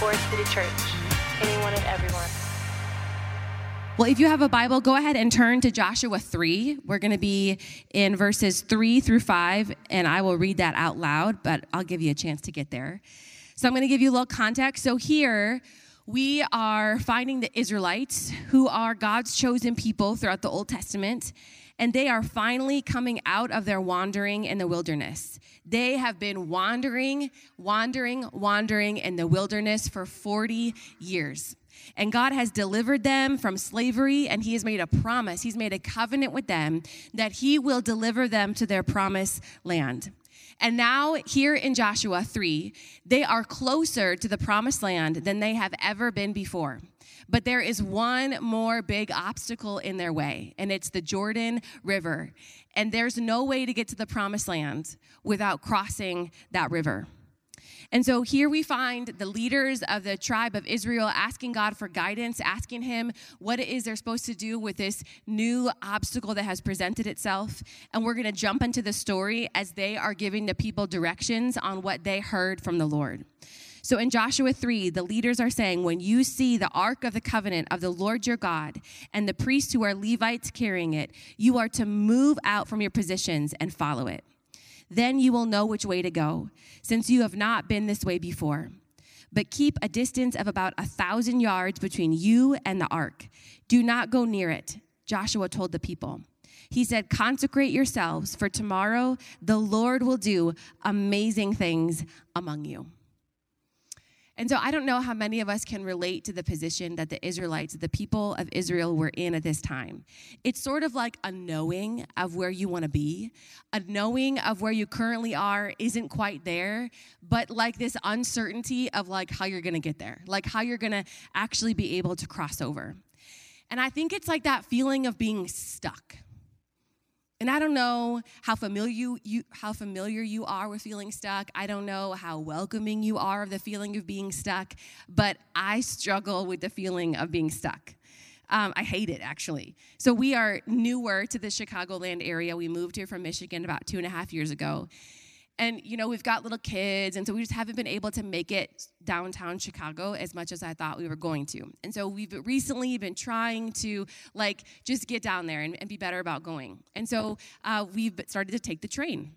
Forest City Church. Anyone and everyone. Well, if you have a Bible, go ahead and turn to Joshua 3. We're going to be in verses 3 through 5, and I will read that out loud, but I'll give you a chance to get there. So I'm going to give you a little context. So here, we are finding the Israelites, who are God's chosen people throughout the Old Testament, and they are finally coming out of their wandering in the wilderness. They have been wandering, wandering, wandering in the wilderness for 40 years. And God has delivered them from slavery, and He has made a promise. He's made a covenant with them that He will deliver them to their promised land. And now, here in Joshua 3, they are closer to the promised land than they have ever been before. But there is one more big obstacle in their way, and it's the Jordan River. And there's no way to get to the promised land without crossing that river. And so here we find the leaders of the tribe of Israel asking God for guidance, asking Him what it is they're supposed to do with this new obstacle that has presented itself. And we're going to jump into the story as they are giving the people directions on what they heard from the Lord. So in Joshua 3, the leaders are saying, When you see the ark of the covenant of the Lord your God and the priests who are Levites carrying it, you are to move out from your positions and follow it. Then you will know which way to go, since you have not been this way before. But keep a distance of about a thousand yards between you and the ark. Do not go near it, Joshua told the people. He said, Consecrate yourselves, for tomorrow the Lord will do amazing things among you. And so I don't know how many of us can relate to the position that the Israelites, the people of Israel, were in at this time. It's sort of like a knowing of where you want to be, a knowing of where you currently are isn't quite there, but like this uncertainty of like how you're going to get there, like how you're going to actually be able to cross over. And I think it's like that feeling of being stuck and I don't know how familiar you, you, how familiar you are with feeling stuck. I don't know how welcoming you are of the feeling of being stuck, but I struggle with the feeling of being stuck. Um, I hate it actually. So we are newer to the Chicagoland area. We moved here from Michigan about two and a half years ago, and, you know, we've got little kids, and so we just haven't been able to make it downtown Chicago as much as I thought we were going to. And so we've recently been trying to, like, just get down there and, and be better about going. And so uh, we've started to take the train.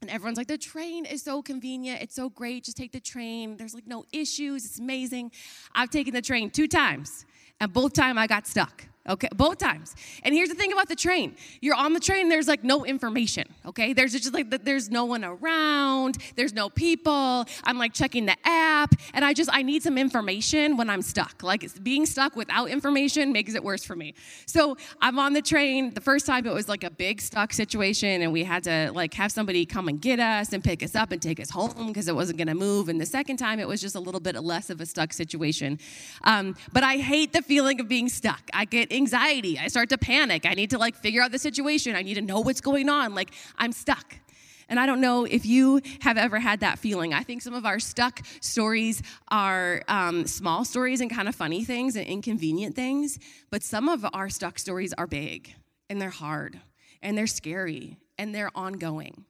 And everyone's like, the train is so convenient. It's so great. Just take the train. There's like no issues. It's amazing. I've taken the train two times, and both time I got stuck. Okay, both times. And here's the thing about the train. You're on the train, there's like no information, okay? There's just like, there's no one around, there's no people. I'm like checking the app, and I just, I need some information when I'm stuck. Like being stuck without information makes it worse for me. So I'm on the train. The first time it was like a big stuck situation, and we had to like have somebody come and get us and pick us up and take us home because it wasn't gonna move. And the second time it was just a little bit less of a stuck situation. Um, but I hate the feeling of being stuck. I get anxiety. I start to panic. I need to like figure out the situation. I need to know what's going on. Like I'm stuck. And I don't know if you have ever had that feeling. I think some of our stuck stories are um, small stories and kind of funny things and inconvenient things, but some of our stuck stories are big and they're hard and they're scary and they're ongoing.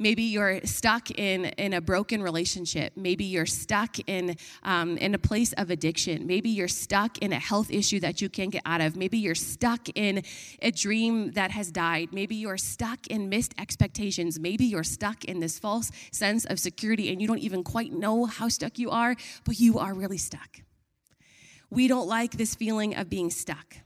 Maybe you're stuck in, in a broken relationship. Maybe you're stuck in, um, in a place of addiction. Maybe you're stuck in a health issue that you can't get out of. Maybe you're stuck in a dream that has died. Maybe you're stuck in missed expectations. Maybe you're stuck in this false sense of security and you don't even quite know how stuck you are, but you are really stuck. We don't like this feeling of being stuck.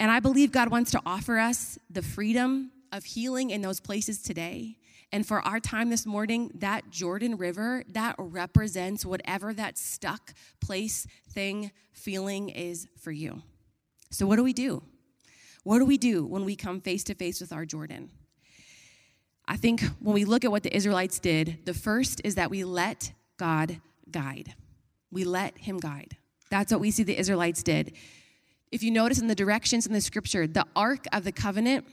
And I believe God wants to offer us the freedom of healing in those places today. And for our time this morning, that Jordan River, that represents whatever that stuck place, thing, feeling is for you. So, what do we do? What do we do when we come face to face with our Jordan? I think when we look at what the Israelites did, the first is that we let God guide. We let Him guide. That's what we see the Israelites did. If you notice in the directions in the scripture, the Ark of the Covenant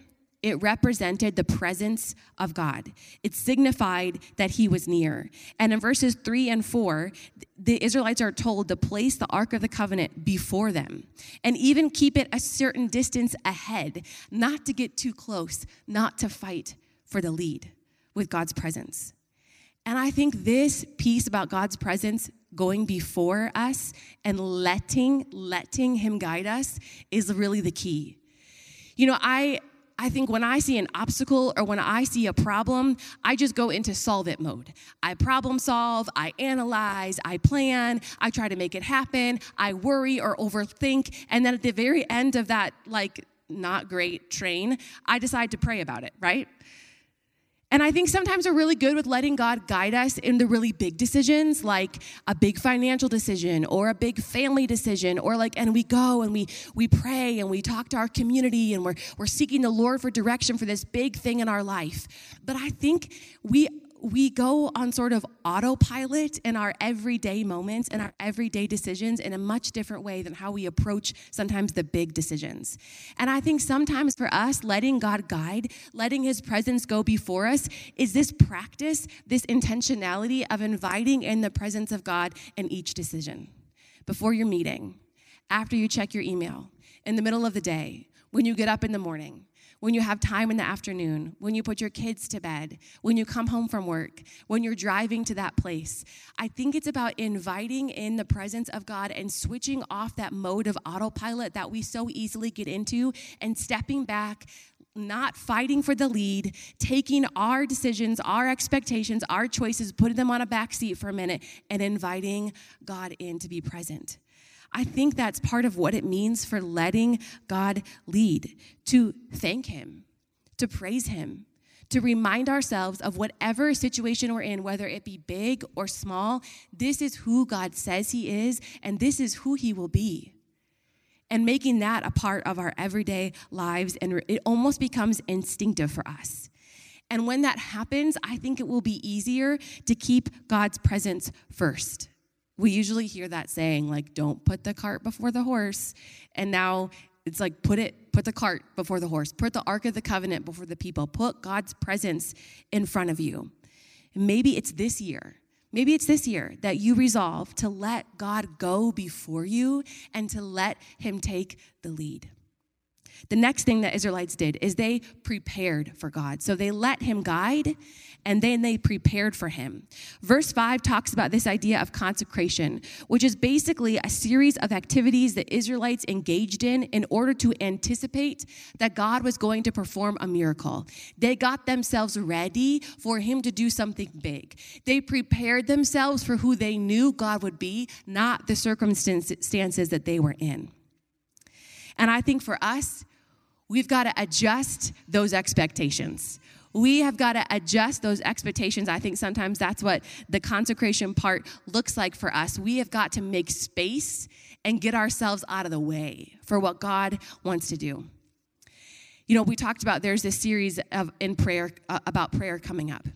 it represented the presence of God. It signified that he was near. And in verses 3 and 4, the Israelites are told to place the Ark of the Covenant before them and even keep it a certain distance ahead, not to get too close, not to fight for the lead with God's presence. And I think this piece about God's presence going before us and letting letting him guide us is really the key. You know, I I think when I see an obstacle or when I see a problem, I just go into solve it mode. I problem solve, I analyze, I plan, I try to make it happen, I worry or overthink, and then at the very end of that like not great train, I decide to pray about it, right? And I think sometimes we're really good with letting God guide us in the really big decisions, like a big financial decision or a big family decision, or like, and we go and we we pray and we talk to our community and we're we're seeking the Lord for direction for this big thing in our life. But I think we we go on sort of autopilot in our everyday moments and our everyday decisions in a much different way than how we approach sometimes the big decisions. And I think sometimes for us, letting God guide, letting His presence go before us, is this practice, this intentionality of inviting in the presence of God in each decision. Before your meeting, after you check your email, in the middle of the day, when you get up in the morning, when you have time in the afternoon, when you put your kids to bed, when you come home from work, when you're driving to that place. I think it's about inviting in the presence of God and switching off that mode of autopilot that we so easily get into and stepping back, not fighting for the lead, taking our decisions, our expectations, our choices, putting them on a back seat for a minute, and inviting God in to be present. I think that's part of what it means for letting God lead, to thank Him, to praise Him, to remind ourselves of whatever situation we're in, whether it be big or small, this is who God says He is, and this is who He will be. And making that a part of our everyday lives, and it almost becomes instinctive for us. And when that happens, I think it will be easier to keep God's presence first. We usually hear that saying, like, don't put the cart before the horse. And now it's like, put it, put the cart before the horse, put the Ark of the Covenant before the people, put God's presence in front of you. And maybe it's this year. Maybe it's this year that you resolve to let God go before you and to let Him take the lead. The next thing that Israelites did is they prepared for God. So they let him guide and then they prepared for him. Verse 5 talks about this idea of consecration, which is basically a series of activities that Israelites engaged in in order to anticipate that God was going to perform a miracle. They got themselves ready for him to do something big. They prepared themselves for who they knew God would be, not the circumstances that they were in. And I think for us, we've got to adjust those expectations. We have got to adjust those expectations. I think sometimes that's what the consecration part looks like for us. We have got to make space and get ourselves out of the way for what God wants to do. You know, we talked about there's this series of in prayer uh, about prayer coming up.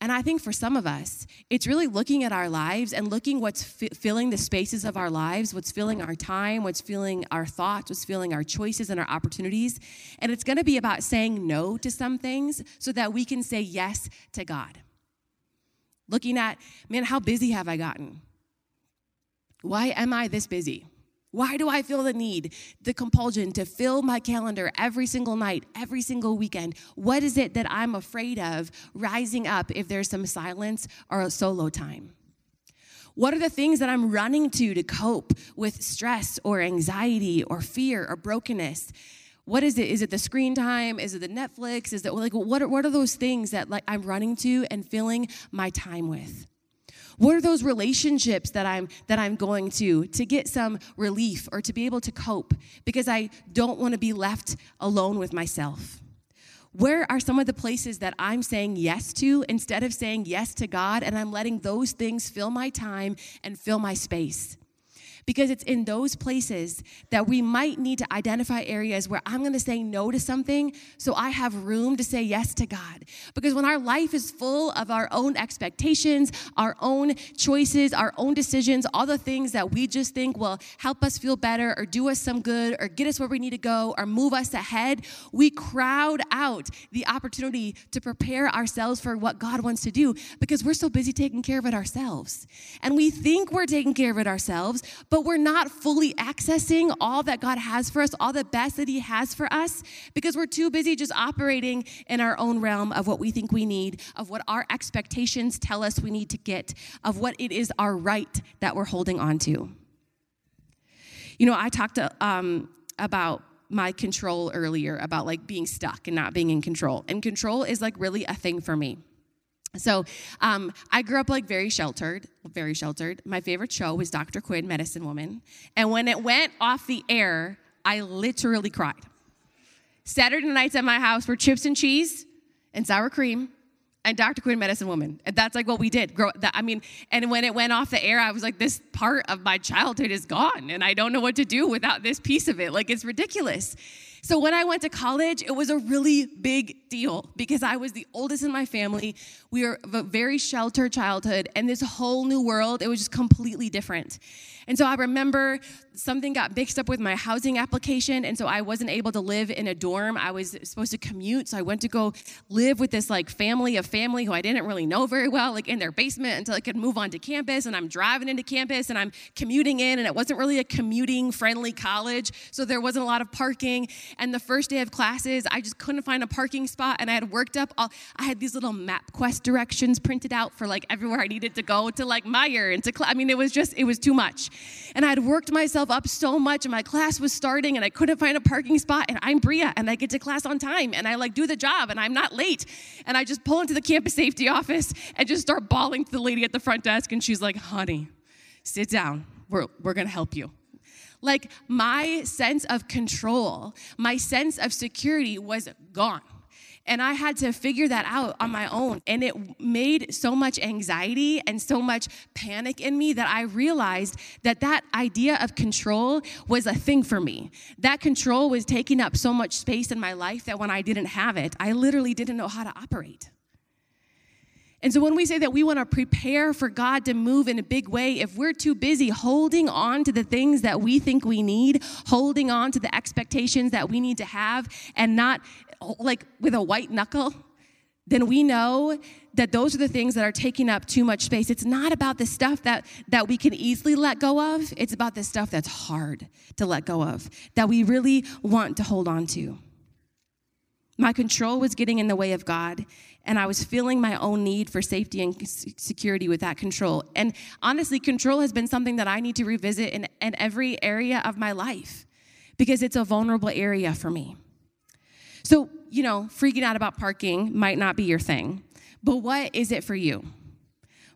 And I think for some of us, it's really looking at our lives and looking what's fi- filling the spaces of our lives, what's filling our time, what's filling our thoughts, what's filling our choices and our opportunities. And it's going to be about saying no to some things so that we can say yes to God. Looking at, man, how busy have I gotten? Why am I this busy? Why do I feel the need, the compulsion to fill my calendar every single night, every single weekend? What is it that I'm afraid of rising up if there's some silence or a solo time? What are the things that I'm running to to cope with stress or anxiety or fear or brokenness? What is it? Is it the screen time? Is it the Netflix? Is it like what are, what are those things that like I'm running to and filling my time with? What are those relationships that I'm that I'm going to to get some relief or to be able to cope because I don't want to be left alone with myself? Where are some of the places that I'm saying yes to instead of saying yes to God and I'm letting those things fill my time and fill my space? Because it's in those places that we might need to identify areas where I'm going to say no to something so I have room to say yes to God. Because when our life is full of our own expectations, our own choices, our own decisions, all the things that we just think will help us feel better or do us some good or get us where we need to go or move us ahead, we crowd out the opportunity to prepare ourselves for what God wants to do because we're so busy taking care of it ourselves. And we think we're taking care of it ourselves, but but we're not fully accessing all that God has for us, all the best that He has for us, because we're too busy just operating in our own realm of what we think we need, of what our expectations tell us we need to get, of what it is our right that we're holding on to. You know, I talked um, about my control earlier, about like being stuck and not being in control. And control is like really a thing for me. So um, I grew up like very sheltered, very sheltered. My favorite show was Dr. Quinn, Medicine Woman. And when it went off the air, I literally cried. Saturday nights at my house were chips and cheese and sour cream and Dr. Quinn, Medicine Woman. And that's like what we did. Grow, that, I mean, and when it went off the air, I was like, this part of my childhood is gone, and I don't know what to do without this piece of it. Like, it's ridiculous. So when I went to college, it was a really big deal because I was the oldest in my family. We were a very sheltered childhood, and this whole new world, it was just completely different. And so I remember something got mixed up with my housing application, and so I wasn't able to live in a dorm. I was supposed to commute, so I went to go live with this like family of family who I didn't really know very well, like in their basement until I could move on to campus. And I'm driving into campus and I'm commuting in, and it wasn't really a commuting friendly college, so there wasn't a lot of parking. And the first day of classes, I just couldn't find a parking spot, and I had worked up all, I had these little MapQuest directions printed out for like everywhere I needed to go to like Meijer and to, Cl- I mean, it was just, it was too much. And I had worked myself up so much, and my class was starting, and I couldn't find a parking spot. And I'm Breah, and I get to class on time, and I like do the job, and I'm not late. And I just pull into the campus safety office and just start bawling to the lady at the front desk, and she's like, honey, sit down. We're, we're gonna help you. Like my sense of control, my sense of security was gone. And I had to figure that out on my own. And it made so much anxiety and so much panic in me that I realized that that idea of control was a thing for me. That control was taking up so much space in my life that when I didn't have it, I literally didn't know how to operate. And so when we say that we want to prepare for God to move in a big way, if we're too busy holding on to the things that we think we need, holding on to the expectations that we need to have, and not like with a white knuckle, then we know that those are the things that are taking up too much space. It's not about the stuff that, that we can easily let go of, it's about the stuff that's hard to let go of, that we really want to hold on to. My control was getting in the way of God, and I was feeling my own need for safety and security with that control. And honestly, control has been something that I need to revisit in, in every area of my life because it's a vulnerable area for me. So, you know, freaking out about parking might not be your thing, but what is it for you?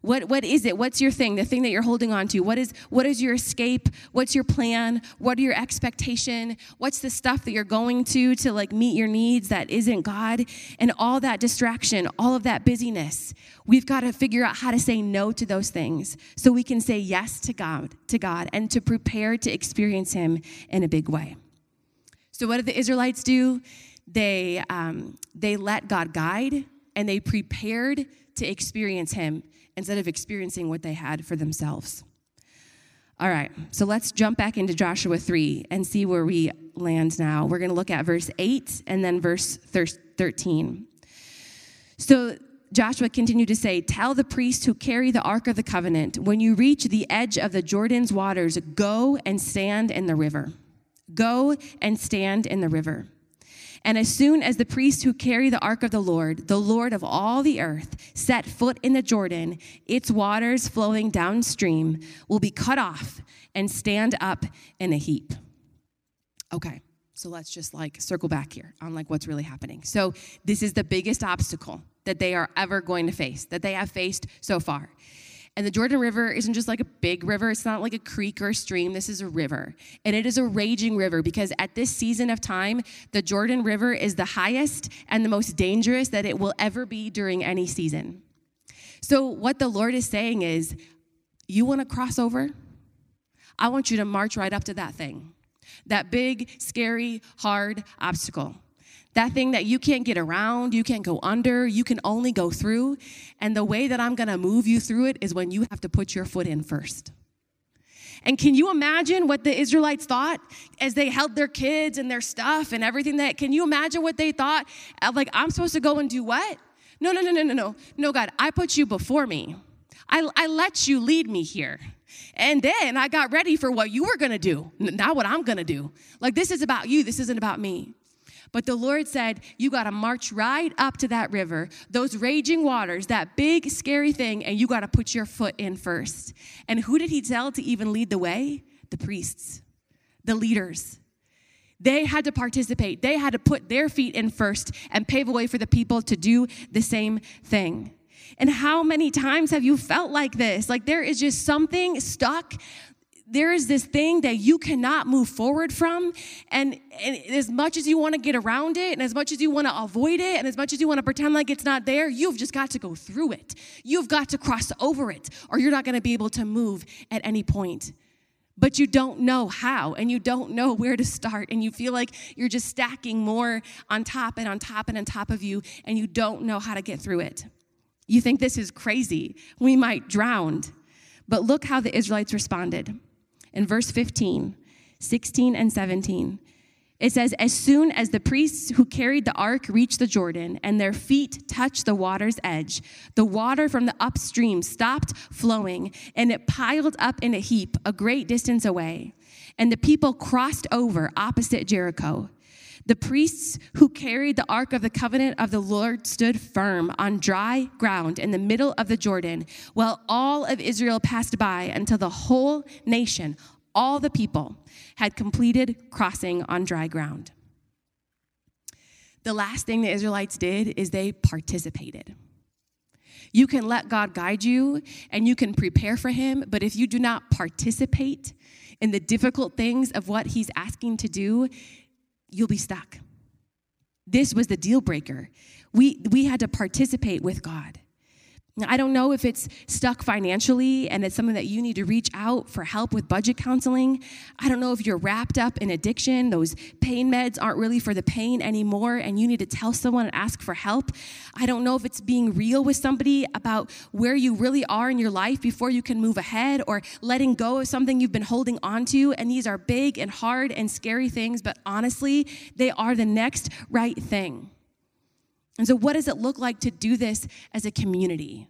What, what is it? What's your thing? The thing that you're holding on to? What is, what is your escape? What's your plan? What are your expectation? What's the stuff that you're going to to like meet your needs that isn't God? And all that distraction, all of that busyness. We've got to figure out how to say no to those things so we can say yes to God, to God and to prepare to experience him in a big way. So what did the Israelites do? They, um, they let God guide and they prepared to experience Him instead of experiencing what they had for themselves. All right, so let's jump back into Joshua 3 and see where we land now. We're going to look at verse 8 and then verse 13. So Joshua continued to say, Tell the priests who carry the ark of the covenant, when you reach the edge of the Jordan's waters, go and stand in the river. Go and stand in the river. And as soon as the priests who carry the ark of the Lord, the Lord of all the earth, set foot in the Jordan, its waters flowing downstream will be cut off and stand up in a heap. Okay, so let's just like circle back here on like what's really happening. So this is the biggest obstacle that they are ever going to face, that they have faced so far. And the Jordan River isn't just like a big river, it's not like a creek or a stream. This is a river. And it is a raging river because at this season of time, the Jordan River is the highest and the most dangerous that it will ever be during any season. So, what the Lord is saying is, you want to cross over? I want you to march right up to that thing, that big, scary, hard obstacle. That thing that you can't get around, you can't go under, you can only go through. And the way that I'm gonna move you through it is when you have to put your foot in first. And can you imagine what the Israelites thought as they held their kids and their stuff and everything that, can you imagine what they thought? Like, I'm supposed to go and do what? No, no, no, no, no, no. No, God, I put you before me. I, I let you lead me here. And then I got ready for what you were gonna do, not what I'm gonna do. Like, this is about you, this isn't about me. But the Lord said, You got to march right up to that river, those raging waters, that big, scary thing, and you got to put your foot in first. And who did He tell to even lead the way? The priests, the leaders. They had to participate. They had to put their feet in first and pave a way for the people to do the same thing. And how many times have you felt like this? Like there is just something stuck there is this thing that you cannot move forward from. And, and as much as you want to get around it, and as much as you want to avoid it, and as much as you want to pretend like it's not there, you've just got to go through it. You've got to cross over it, or you're not going to be able to move at any point. But you don't know how, and you don't know where to start, and you feel like you're just stacking more on top and on top and on top of you, and you don't know how to get through it. You think this is crazy. We might drown. But look how the Israelites responded in verse 15, 16, and 17. It says, As soon as the priests who carried the ark reached the Jordan and their feet touched the water's edge, the water from the upstream stopped flowing and it piled up in a heap a great distance away. And the people crossed over opposite Jericho. The priests who carried the ark of the covenant of the Lord stood firm on dry ground in the middle of the Jordan, while all of Israel passed by until the whole nation, all the people, had completed crossing on dry ground. The last thing the Israelites did is they participated. You can let God guide you and you can prepare for Him, but if you do not participate in the difficult things of what He's asking to do, you'll be stuck. This was the deal breaker. We, we had to participate with God. I don't know if it's stuck financially and it's something that you need to reach out for help with budget counseling. I don't know if you're wrapped up in addiction. Those pain meds aren't really for the pain anymore and you need to tell someone and ask for help. I don't know if it's being real with somebody about where you really are in your life before you can move ahead or letting go of something you've been holding on to. And these are big and hard and scary things, but honestly, they are the next right thing. And so, what does it look like to do this as a community?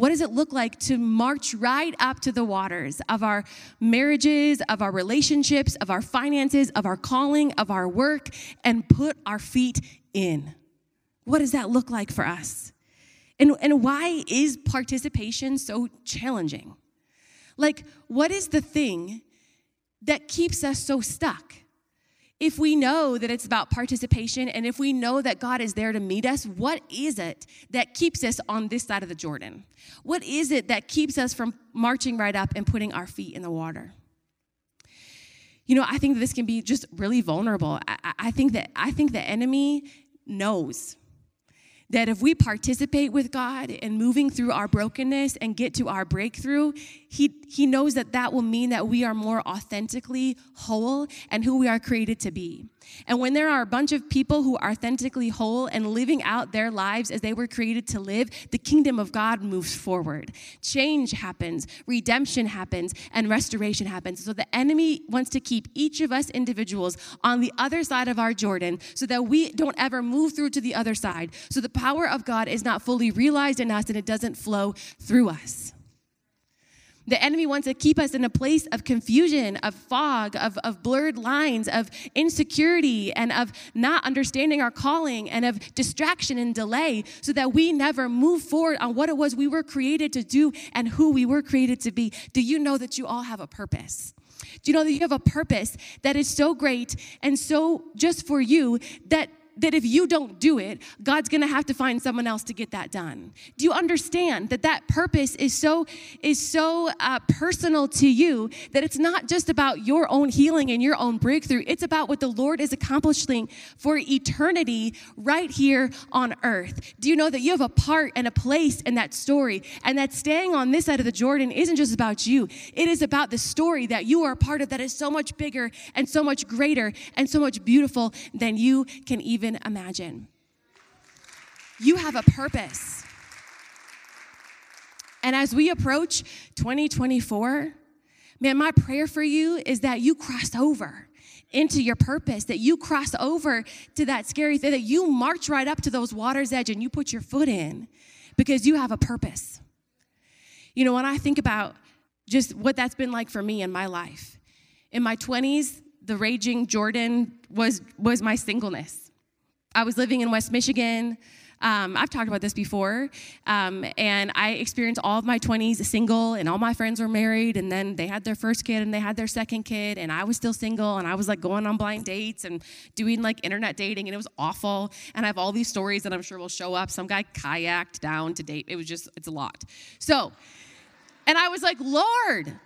What does it look like to march right up to the waters of our marriages, of our relationships, of our finances, of our calling, of our work, and put our feet in? What does that look like for us? And, and why is participation so challenging? Like, what is the thing that keeps us so stuck? If we know that it's about participation and if we know that God is there to meet us, what is it that keeps us on this side of the Jordan? What is it that keeps us from marching right up and putting our feet in the water? You know, I think this can be just really vulnerable. I, I think that I think the enemy knows that if we participate with God in moving through our brokenness and get to our breakthrough, he, he knows that that will mean that we are more authentically whole and who we are created to be. And when there are a bunch of people who are authentically whole and living out their lives as they were created to live, the kingdom of God moves forward. Change happens, redemption happens, and restoration happens. So the enemy wants to keep each of us individuals on the other side of our Jordan so that we don't ever move through to the other side. So the power of God is not fully realized in us and it doesn't flow through us. The enemy wants to keep us in a place of confusion, of fog, of, of blurred lines, of insecurity, and of not understanding our calling, and of distraction and delay, so that we never move forward on what it was we were created to do and who we were created to be. Do you know that you all have a purpose? Do you know that you have a purpose that is so great and so just for you that that if you don't do it, God's gonna have to find someone else to get that done. Do you understand that that purpose is so is so uh, personal to you that it's not just about your own healing and your own breakthrough? It's about what the Lord is accomplishing for eternity right here on earth. Do you know that you have a part and a place in that story, and that staying on this side of the Jordan isn't just about you? It is about the story that you are a part of that is so much bigger and so much greater and so much beautiful than you can even even imagine. You have a purpose. And as we approach 2024, man, my prayer for you is that you cross over into your purpose, that you cross over to that scary thing, that you march right up to those water's edge and you put your foot in because you have a purpose. You know, when I think about just what that's been like for me in my life, in my 20s, the raging Jordan was, was my singleness. I was living in West Michigan. Um, I've talked about this before. Um, and I experienced all of my 20s single, and all my friends were married, and then they had their first kid and they had their second kid, and I was still single, and I was like going on blind dates and doing like internet dating, and it was awful. And I have all these stories that I'm sure will show up. Some guy kayaked down to date. It was just, it's a lot. So, and I was like, Lord,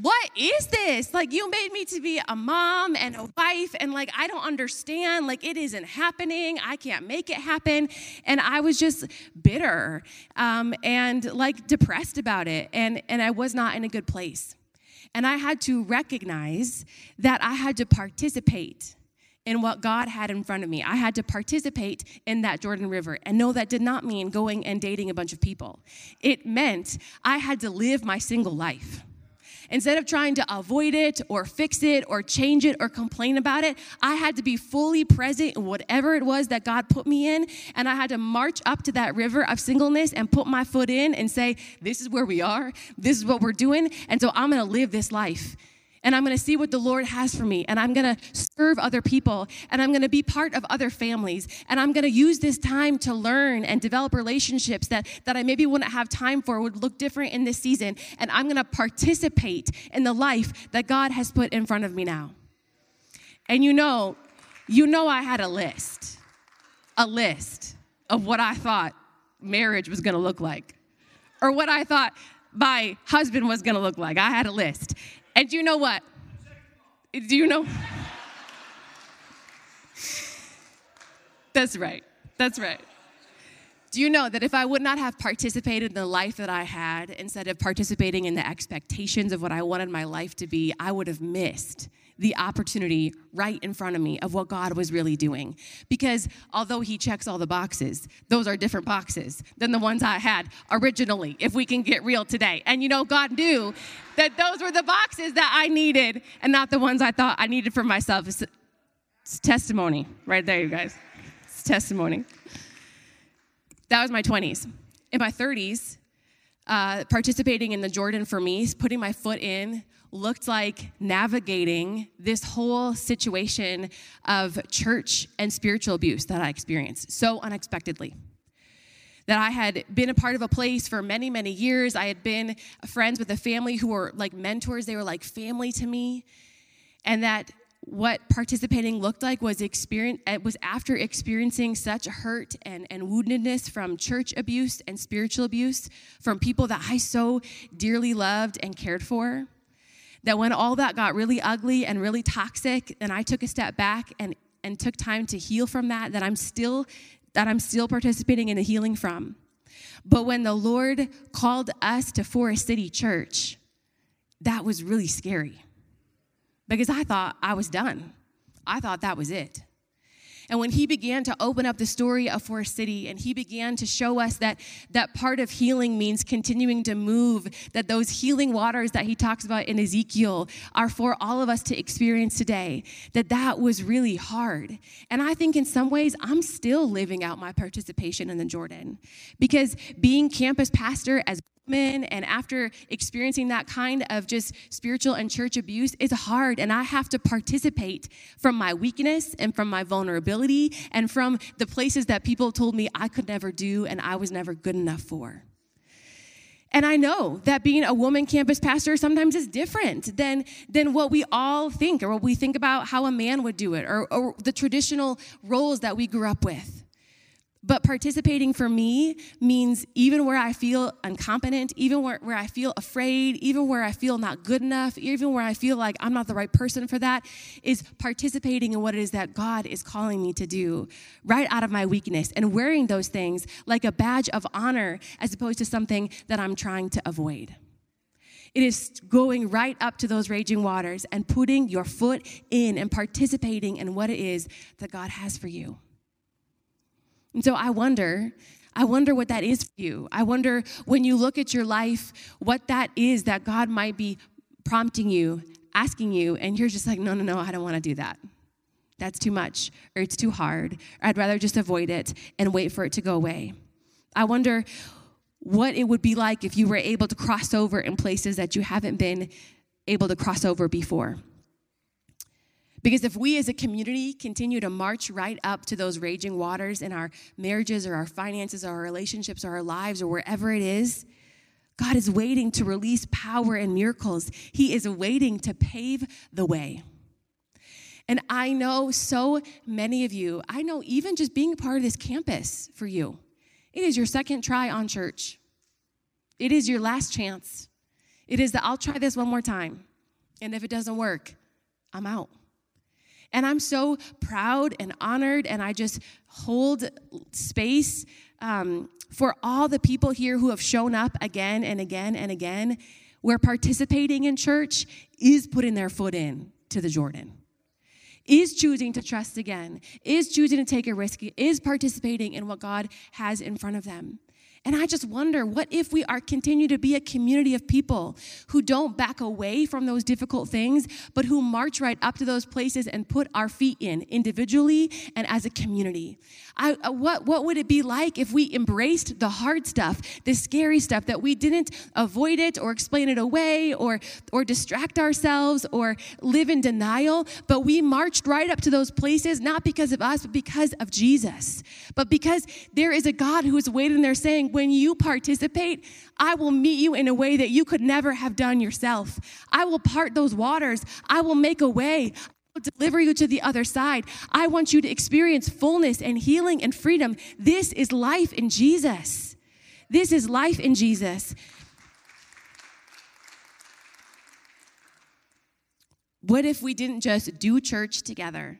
what is this? Like, you made me to be a mom and a wife, and like, I don't understand. Like, it isn't happening. I can't make it happen. And I was just bitter um, and like depressed about it. And, and I was not in a good place. And I had to recognize that I had to participate in what God had in front of me. I had to participate in that Jordan River. And no, that did not mean going and dating a bunch of people. It meant I had to live my single life. Instead of trying to avoid it or fix it or change it or complain about it, I had to be fully present in whatever it was that God put me in. And I had to march up to that river of singleness and put my foot in and say, This is where we are. This is what we're doing. And so I'm going to live this life and I'm going to see what the Lord has for me, and I'm going to serve other people, and I'm going to be part of other families, and I'm going to use this time to learn and develop relationships that, that I maybe wouldn't have time for, would look different in this season, and I'm going to participate in the life that God has put in front of me now. And you know, you know, I had a list, a list of what I thought marriage was going to look like, or what I thought my husband was going to look like. I had a list. And you know what? Do you know? That's right. That's right. Do you know that if I would not have participated in the life that I had, instead of participating in the expectations of what I wanted my life to be, I would have missed the opportunity right in front of me of what God was really doing. Because although He checks all the boxes, those are different boxes than the ones I had originally, if we can get real today. And you know, God knew that those were the boxes that I needed and not the ones I thought I needed for myself. It's, it's testimony right there, you guys. It's testimony. That was my 20s. In my 30s, uh, participating in the Jordan for me, putting my foot in, looked like navigating this whole situation of church and spiritual abuse that I experienced so unexpectedly. That I had been a part of a place for many, many years. I had been friends with a family who were like mentors, they were like family to me. And that what participating looked like was experience eh, it was after experiencing such hurt and, and woundedness from church abuse and spiritual abuse from people that I so dearly loved and cared for that when all that got really ugly and really toxic and i took a step back and, and took time to heal from that that i'm still that i'm still participating in the healing from. But when the lord called us to forest city church that was really scary. Because i thought i was done. I thought that was it and when he began to open up the story of Forest City and he began to show us that that part of healing means continuing to move, that those healing waters that he talks about in Ezekiel are for all of us to experience today, that that was really hard. And I think in some ways I'm still living out my participation in the Jordan because being campus pastor as and after experiencing that kind of just spiritual and church abuse is hard and i have to participate from my weakness and from my vulnerability and from the places that people told me i could never do and i was never good enough for and I know that being a woman campus pastor sometimes is different than, than what we all think or what we think about how a man would do it or, or the traditional roles that we grew up with. But participating for me means even where I feel incompetent, even where, where I feel afraid, even where I feel not good enough, even where I feel like I'm not the right person for that, is participating in what it is that God is calling me to do right out of my weakness and wearing those things like a badge of honor as opposed to something that I'm trying to avoid. It is going right up to those raging waters and putting your foot in and participating in what it is that God has for you. And so I wonder, I wonder what that is for you. I wonder when you look at your life, what that is that God might be prompting you, asking you, and you're just like, no, no, no, I don't want to do that. That's too much, or it's too hard, or I'd rather just avoid it and wait for it to go away. I wonder what it would be like if you were able to cross over in places that you haven't been able to cross over before. Because if we as a community continue to march right up to those raging waters in our marriages or our finances or our relationships or our lives or wherever it is, God is waiting to release power and miracles. He is waiting to pave the way. And I know so many of you, I know even just being a part of this campus for you, it is your second try on church. It is your last chance. It is that I'll try this one more time. And if it doesn't work, I'm out. And I'm so proud and honored, and I just hold space um, for all the people here who have shown up again and again and again, where participating in church is putting their foot in to the Jordan is choosing to trust again, is choosing to take a risk, is participating in what God has in front of them. And I just wonder what if we are continue to be a community of people who don't back away from those difficult things, but who march right up to those places and put our feet in individually and as a community. I, uh, what, what would it be like if we embraced the hard stuff, the scary stuff, that we didn't avoid it or explain it away or, or distract ourselves or live in denial, but we marched right up to those places, not because of us, but because of Jesus. But because there is a God who is waiting there saying, when you participate, I will meet you in a way that you could never have done yourself. I will part those waters. I will make a way I will deliver you to the other side. I want you to experience fullness and healing and freedom. This is life in Jesus. This is life in Jesus. What if we didn't just do church together,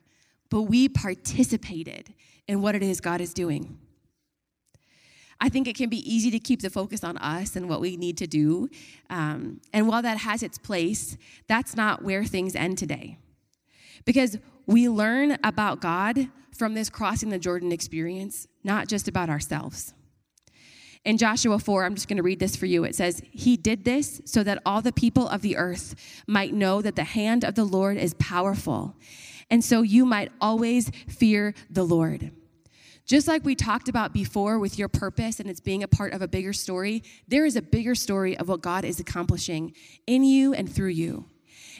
but we participated in what it is God is doing? I think it can be easy to keep the focus on us and what we need to do. Um, and while that has its place, that's not where things end today. Because we learn about God from this crossing the Jordan experience, not just about ourselves. In Joshua 4, I'm just going to read this for you. It says, He did this so that all the people of the earth might know that the hand of the Lord is powerful, and so you might always fear the Lord. Just like we talked about before with your purpose and it's being a part of a bigger story, there is a bigger story of what God is accomplishing in you and through you.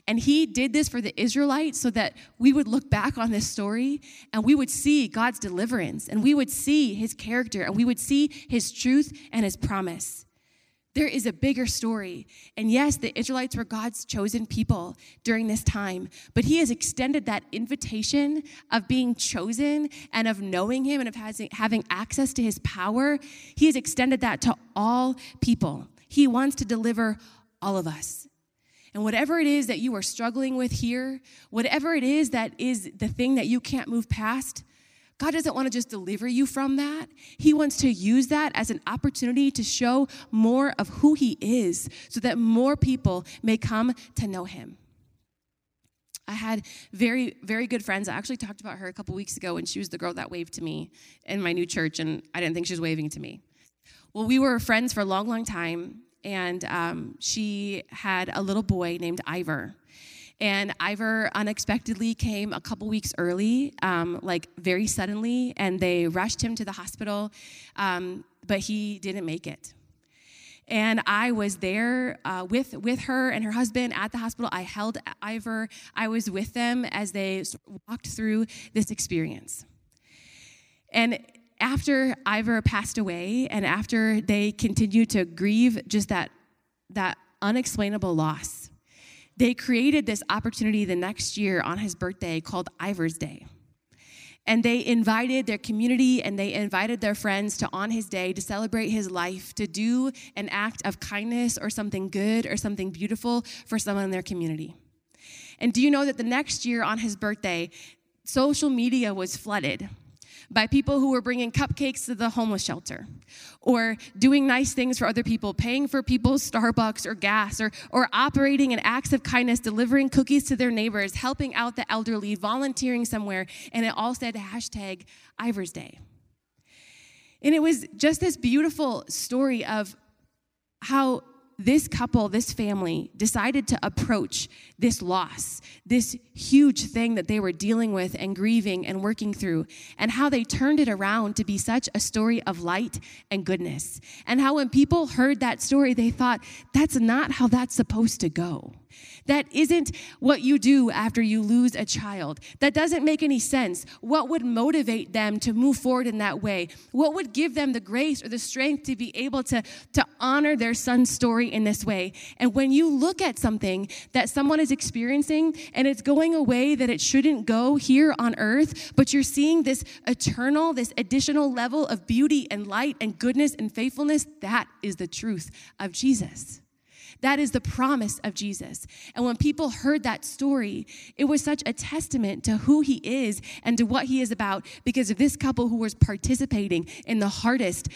And he did this for the Israelites so that we would look back on this story and we would see God's deliverance and we would see his character and we would see his truth and his promise. There is a bigger story. And yes, the Israelites were God's chosen people during this time, but He has extended that invitation of being chosen and of knowing Him and of having access to His power. He has extended that to all people. He wants to deliver all of us. And whatever it is that you are struggling with here, whatever it is that is the thing that you can't move past, God doesn't want to just deliver you from that. He wants to use that as an opportunity to show more of who He is so that more people may come to know Him. I had very, very good friends. I actually talked about her a couple weeks ago, and she was the girl that waved to me in my new church, and I didn't think she was waving to me. Well, we were friends for a long, long time, and um, she had a little boy named Ivor. And Ivor unexpectedly came a couple weeks early, um, like very suddenly, and they rushed him to the hospital, um, but he didn't make it. And I was there uh, with, with her and her husband at the hospital. I held Ivor. I was with them as they walked through this experience. And after Ivor passed away, and after they continued to grieve just that, that unexplainable loss, they created this opportunity the next year on his birthday called Ivor's Day. And they invited their community and they invited their friends to, on his day, to celebrate his life, to do an act of kindness or something good or something beautiful for someone in their community. And do you know that the next year on his birthday, social media was flooded by people who were bringing cupcakes to the homeless shelter or doing nice things for other people, paying for people's Starbucks or gas or, or operating in acts of kindness, delivering cookies to their neighbors, helping out the elderly, volunteering somewhere. And it all said hashtag Ivor's Day. And it was just this beautiful story of how this couple, this family, decided to approach this loss, this huge thing that they were dealing with and grieving and working through, and how they turned it around to be such a story of light and goodness. And how when people heard that story, they thought, that's not how that's supposed to go. That isn't what you do after you lose a child. That doesn't make any sense. What would motivate them to move forward in that way? What would give them the grace or the strength to be able to, to honor their son's story in this way? And when you look at something that someone is experiencing and it's going a way that it shouldn't go here on earth, but you're seeing this eternal, this additional level of beauty and light and goodness and faithfulness, that is the truth of Jesus. That is the promise of Jesus. And when people heard that story, it was such a testament to who he is and to what he is about because of this couple who was participating in the hardest,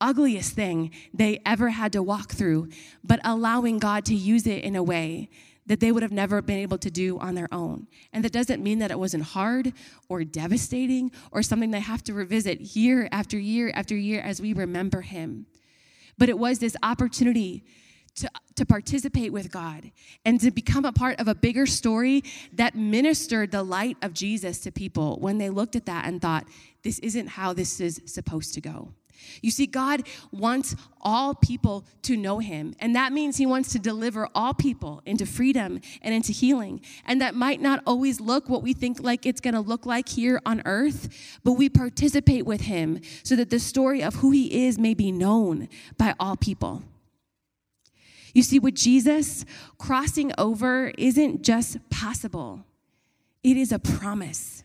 ugliest thing they ever had to walk through, but allowing God to use it in a way that they would have never been able to do on their own. And that doesn't mean that it wasn't hard or devastating or something they have to revisit year after year after year as we remember him. But it was this opportunity to, to participate with God and to become a part of a bigger story that ministered the light of Jesus to people when they looked at that and thought, this isn't how this is supposed to go. You see, God wants all people to know Him, and that means He wants to deliver all people into freedom and into healing. And that might not always look what we think like it's gonna look like here on earth, but we participate with Him so that the story of who He is may be known by all people. You see, with Jesus, crossing over isn't just possible, it is a promise.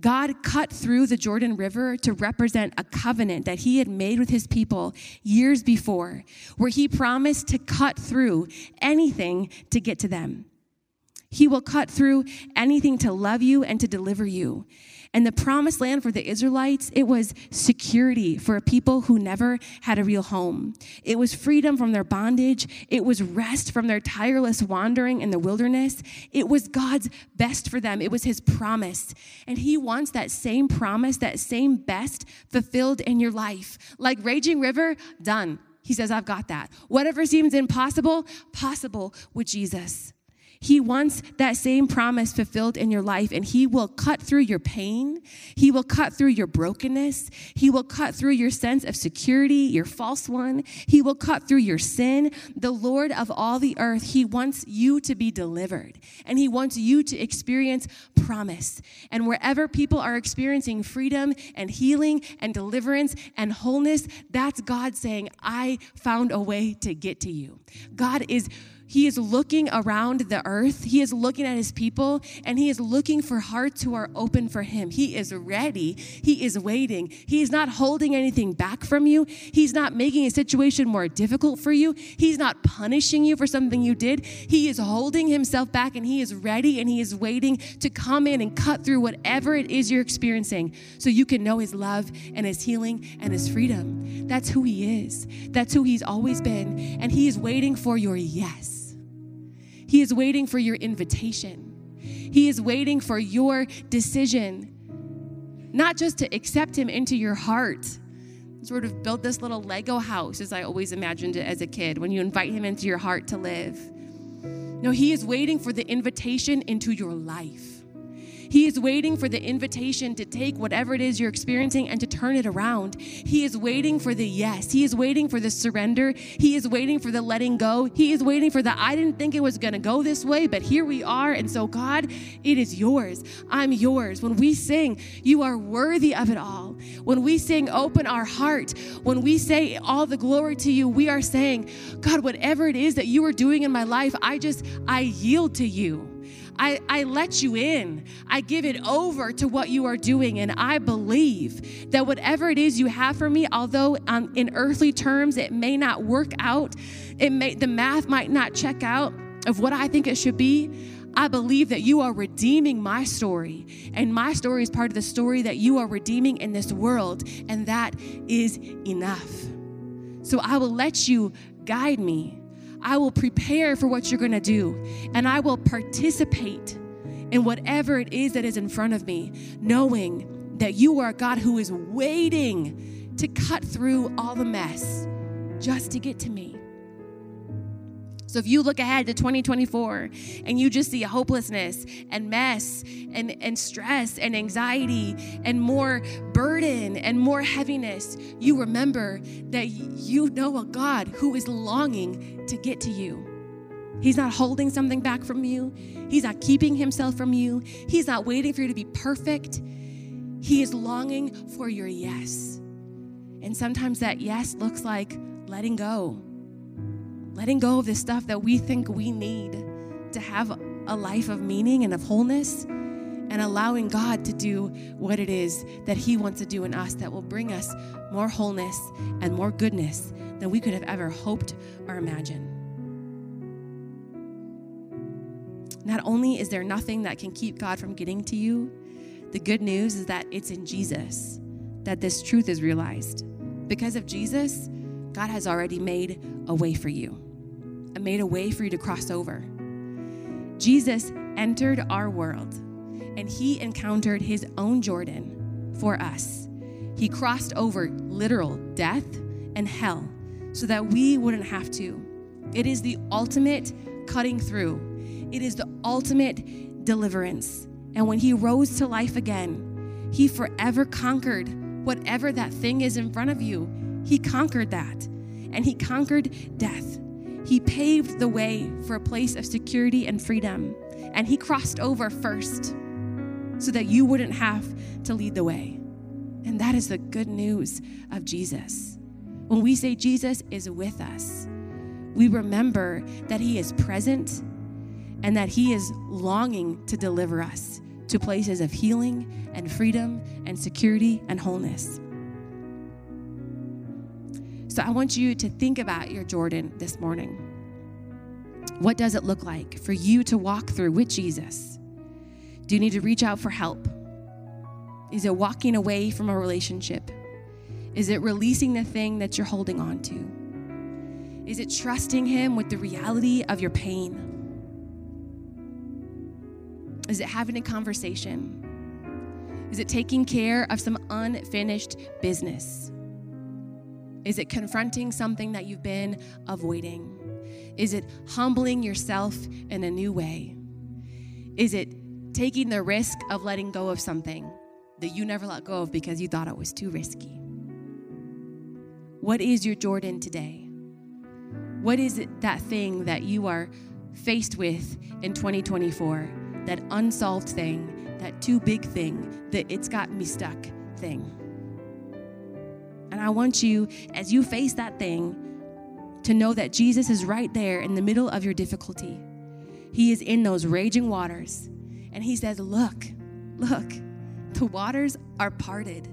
God cut through the Jordan River to represent a covenant that he had made with his people years before, where he promised to cut through anything to get to them. He will cut through anything to love you and to deliver you. And the promised land for the Israelites, it was security for a people who never had a real home. It was freedom from their bondage. It was rest from their tireless wandering in the wilderness. It was God's best for them. It was his promise. And he wants that same promise, that same best fulfilled in your life. Like Raging River, done. He says, I've got that. Whatever seems impossible, possible with Jesus. He wants that same promise fulfilled in your life, and He will cut through your pain. He will cut through your brokenness. He will cut through your sense of security, your false one. He will cut through your sin. The Lord of all the earth, He wants you to be delivered, and He wants you to experience promise. And wherever people are experiencing freedom and healing and deliverance and wholeness, that's God saying, I found a way to get to you. God is he is looking around the earth. He is looking at his people and he is looking for hearts who are open for him. He is ready. He is waiting. He is not holding anything back from you. He's not making a situation more difficult for you. He's not punishing you for something you did. He is holding himself back and he is ready and he is waiting to come in and cut through whatever it is you're experiencing so you can know his love and his healing and his freedom. That's who he is. That's who he's always been. And he is waiting for your yes. He is waiting for your invitation. He is waiting for your decision, not just to accept Him into your heart, sort of build this little Lego house, as I always imagined it as a kid, when you invite Him into your heart to live. No, He is waiting for the invitation into your life. He is waiting for the invitation to take whatever it is you're experiencing and to turn it around. He is waiting for the yes. He is waiting for the surrender. He is waiting for the letting go. He is waiting for the I didn't think it was going to go this way, but here we are. And so, God, it is yours. I'm yours. When we sing, you are worthy of it all. When we sing, open our heart. When we say all the glory to you, we are saying, God, whatever it is that you are doing in my life, I just, I yield to you. I, I let you in. I give it over to what you are doing. And I believe that whatever it is you have for me, although um, in earthly terms it may not work out, it may, the math might not check out of what I think it should be. I believe that you are redeeming my story, and my story is part of the story that you are redeeming in this world, and that is enough. So I will let you guide me I will prepare for what you're going to do, and I will participate in whatever it is that is in front of me, knowing that you are a God who is waiting to cut through all the mess just to get to me. So if you look ahead to 2024 and you just see hopelessness and mess and, and stress and anxiety and more burden and more heaviness, you remember that you know a God who is longing to get to you. He's not holding something back from you. He's not keeping himself from you. He's not waiting for you to be perfect. He is longing for your yes. And sometimes that yes looks like letting go letting go of the stuff that we think we need to have a life of meaning and of wholeness, and allowing God to do what it is that He wants to do in us that will bring us more wholeness and more goodness than we could have ever hoped or imagined. Not only is there nothing that can keep God from getting to you, the good news is that it's in Jesus that this truth is realized. Because of Jesus, God has already made a way for you made a way for you to cross over. Jesus entered our world and he encountered his own Jordan for us. He crossed over literal death and hell so that we wouldn't have to. It is the ultimate cutting through, it is the ultimate deliverance. And when he rose to life again, he forever conquered whatever that thing is in front of you. He conquered that. And he conquered death. He paved the way for a place of security and freedom. And He crossed over first so that you wouldn't have to lead the way. And that is the good news of Jesus. When we say Jesus is with us, we remember that He is present and that He is longing to deliver us to places of healing and freedom and security and wholeness. So I want you to think about your Jordan this morning. What does it look like for you to walk through with Jesus? Do you need to reach out for help? Is it walking away from a relationship? Is it releasing the thing that you're holding on to? Is it trusting Him with the reality of your pain? Is it having a conversation? Is it taking care of some unfinished business? Is it confronting something that you've been avoiding? Is it humbling yourself in a new way? Is it taking the risk of letting go of something that you never let go of because you thought it was too risky? What is your Jordan today? What is it, that thing that you are faced with in 2024? That unsolved thing, that too big thing, that it's got me stuck thing? And I want you, as you face that thing, to know that Jesus is right there in the middle of your difficulty. He is in those raging waters. And He says, Look, look, the waters are parted.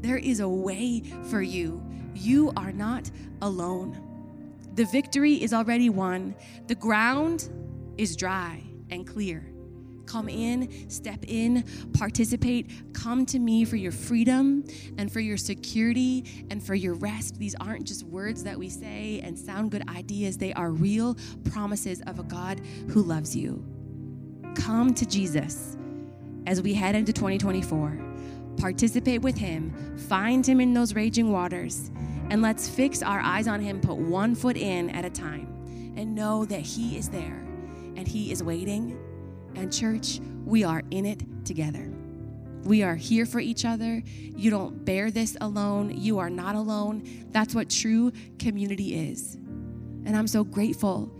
There is a way for you. You are not alone. The victory is already won. The ground is dry and clear. Come in, step in, participate. Come to me for your freedom and for your security and for your rest. These aren't just words that we say and sound good ideas, they are real promises of a God who loves you. Come to Jesus as we head into 2024. Participate with Him, find Him in those raging waters, and let's fix our eyes on Him, put one foot in at a time, and know that He is there and He is waiting and, church, we are in it together. We are here for each other. You don't bear this alone. You are not alone. That's what true community is. And I'm so grateful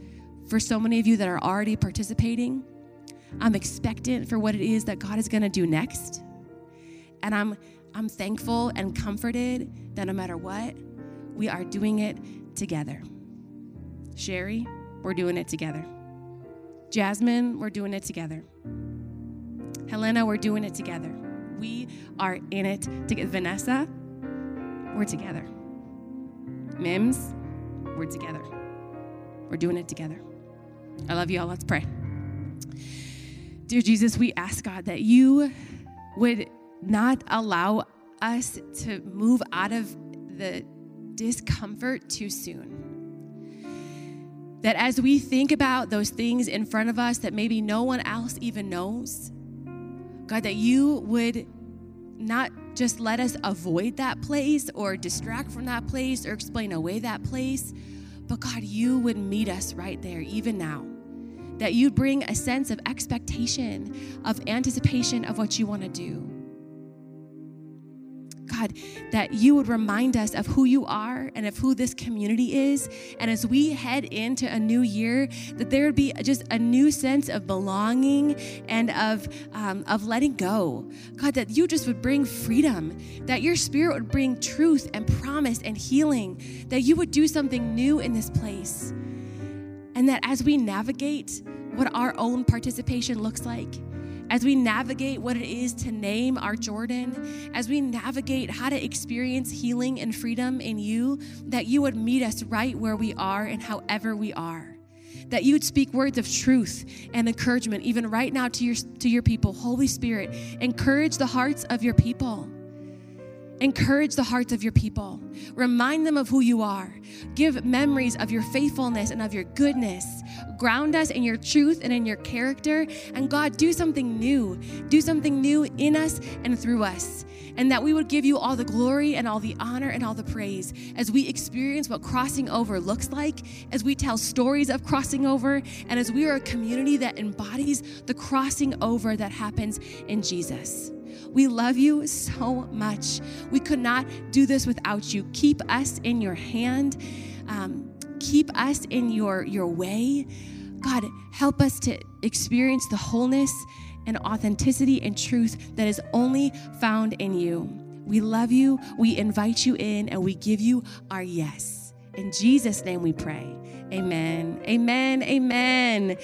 for so many of you that are already participating. I'm expectant for what it is that God is going to do next. And I'm I'm thankful and comforted that no matter what, we are doing it together. Sherry, we're doing it together. Jasmine, we're doing it together. Helena, we're doing it together. We are in it together. Vanessa, we're together. Mims, we're together. We're doing it together. I love you all. Let's pray. Dear Jesus, we ask God that you would not allow us to move out of the discomfort too soon that as we think about those things in front of us that maybe no one else even knows, God, that you would not just let us avoid that place or distract from that place or explain away that place, But God, you would meet us right there, even now. That you'd bring a sense of expectation, of anticipation of what you want to do. God, that you would remind us of who you are and of who this community is. And as we head into a new year, that there would be just a new sense of belonging and of, um, of letting go. God, that you just would bring freedom, that your spirit would bring truth and promise and healing, that you would do something new in this place. And that as we navigate what our own participation looks like, as we navigate what it is to name our Jordan, as we navigate how to experience healing and freedom in you, that you would meet us right where we are and however we are. That you would speak words of truth and encouragement, even right now to your, to your people. Holy Spirit, encourage the hearts of your people. Encourage the hearts of your people. Remind them of who you are. Give memories of your faithfulness and of your goodness. Ground us in your truth and in your character. And God, do something new. Do something new in us and through us. And that we would give you all the glory and all the honor and all the praise as we experience what crossing over looks like, as we tell stories of crossing over, and as we are a community that embodies the crossing over that happens in Jesus. We love you so much. We could not do this without you. Keep us in your hand. Um, keep us in your, your way. God, help us to experience the wholeness and authenticity and truth that is only found in you. We love you, we invite you in, and we give you our yes. In Jesus' name we pray. Amen. Amen. Amen.